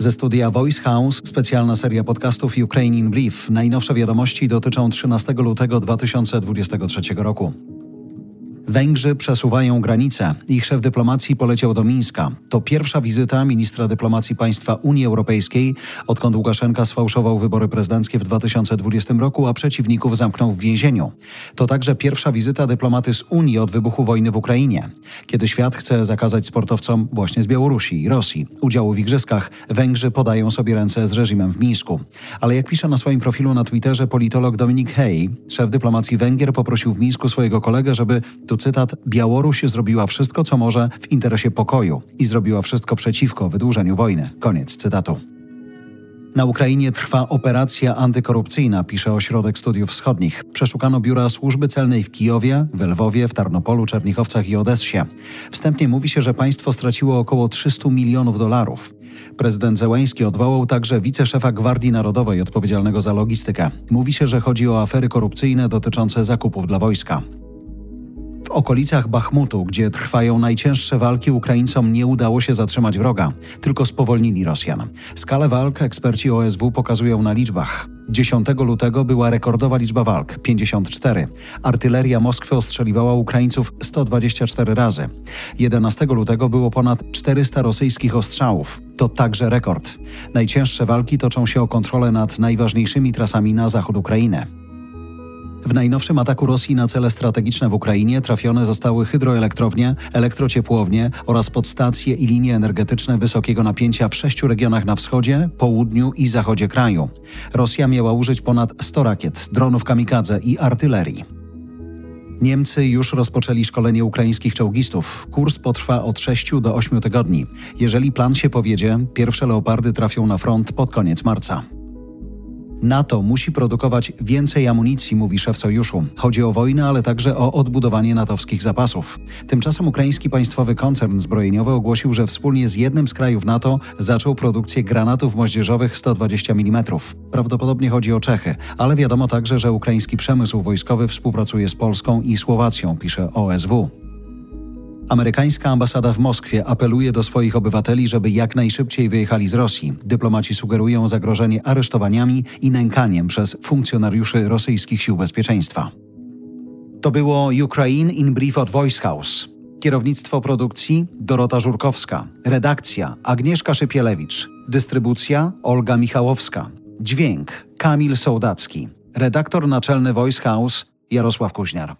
Ze studia Voice House specjalna seria podcastów Ukraine in Brief. Najnowsze wiadomości dotyczą 13 lutego 2023 roku. Węgrzy przesuwają granice. Ich szef dyplomacji poleciał do Mińska. To pierwsza wizyta ministra dyplomacji państwa Unii Europejskiej, odkąd Łukaszenka sfałszował wybory prezydenckie w 2020 roku, a przeciwników zamknął w więzieniu. To także pierwsza wizyta dyplomaty z Unii od wybuchu wojny w Ukrainie. Kiedy świat chce zakazać sportowcom właśnie z Białorusi i Rosji udziału w igrzyskach, Węgrzy podają sobie ręce z reżimem w Mińsku. Ale jak pisze na swoim profilu na Twitterze politolog Dominik Hay, szef dyplomacji Węgier poprosił w Mińsku swojego kolegę, żeby tu cytat, Białoruś zrobiła wszystko, co może w interesie pokoju i zrobiła wszystko przeciwko wydłużeniu wojny. Koniec cytatu. Na Ukrainie trwa operacja antykorupcyjna, pisze Ośrodek Studiów Wschodnich. Przeszukano biura służby celnej w Kijowie, w Lwowie, w Tarnopolu, Czernichowcach i Odessie. Wstępnie mówi się, że państwo straciło około 300 milionów dolarów. Prezydent Zełański odwołał także wiceszefa Gwardii Narodowej odpowiedzialnego za logistykę. Mówi się, że chodzi o afery korupcyjne dotyczące zakupów dla wojska. W okolicach Bachmutu, gdzie trwają najcięższe walki, Ukraińcom nie udało się zatrzymać wroga, tylko spowolnili Rosjan. Skalę walk eksperci OSW pokazują na liczbach. 10 lutego była rekordowa liczba walk 54. Artyleria Moskwy ostrzeliwała Ukraińców 124 razy. 11 lutego było ponad 400 rosyjskich ostrzałów. To także rekord. Najcięższe walki toczą się o kontrolę nad najważniejszymi trasami na zachód Ukrainy. W najnowszym ataku Rosji na cele strategiczne w Ukrainie trafione zostały hydroelektrownie, elektrociepłownie oraz podstacje i linie energetyczne wysokiego napięcia w sześciu regionach na wschodzie, południu i zachodzie kraju. Rosja miała użyć ponad 100 rakiet, dronów kamikadze i artylerii. Niemcy już rozpoczęli szkolenie ukraińskich czołgistów. Kurs potrwa od 6 do 8 tygodni. Jeżeli plan się powiedzie, pierwsze leopardy trafią na front pod koniec marca. NATO musi produkować więcej amunicji, mówi szef sojuszu. Chodzi o wojnę, ale także o odbudowanie natowskich zapasów. Tymczasem ukraiński państwowy koncern zbrojeniowy ogłosił, że wspólnie z jednym z krajów NATO zaczął produkcję granatów moździerzowych 120 mm. Prawdopodobnie chodzi o Czechy, ale wiadomo także, że ukraiński przemysł wojskowy współpracuje z Polską i Słowacją, pisze OSW. Amerykańska ambasada w Moskwie apeluje do swoich obywateli, żeby jak najszybciej wyjechali z Rosji. Dyplomaci sugerują zagrożenie aresztowaniami i nękaniem przez funkcjonariuszy rosyjskich sił bezpieczeństwa. To było Ukraine in Brief od Voice House. Kierownictwo produkcji Dorota Żurkowska. Redakcja Agnieszka Szypielewicz. Dystrybucja Olga Michałowska. Dźwięk Kamil Sołdacki. Redaktor naczelny Voice House Jarosław Kuźniar.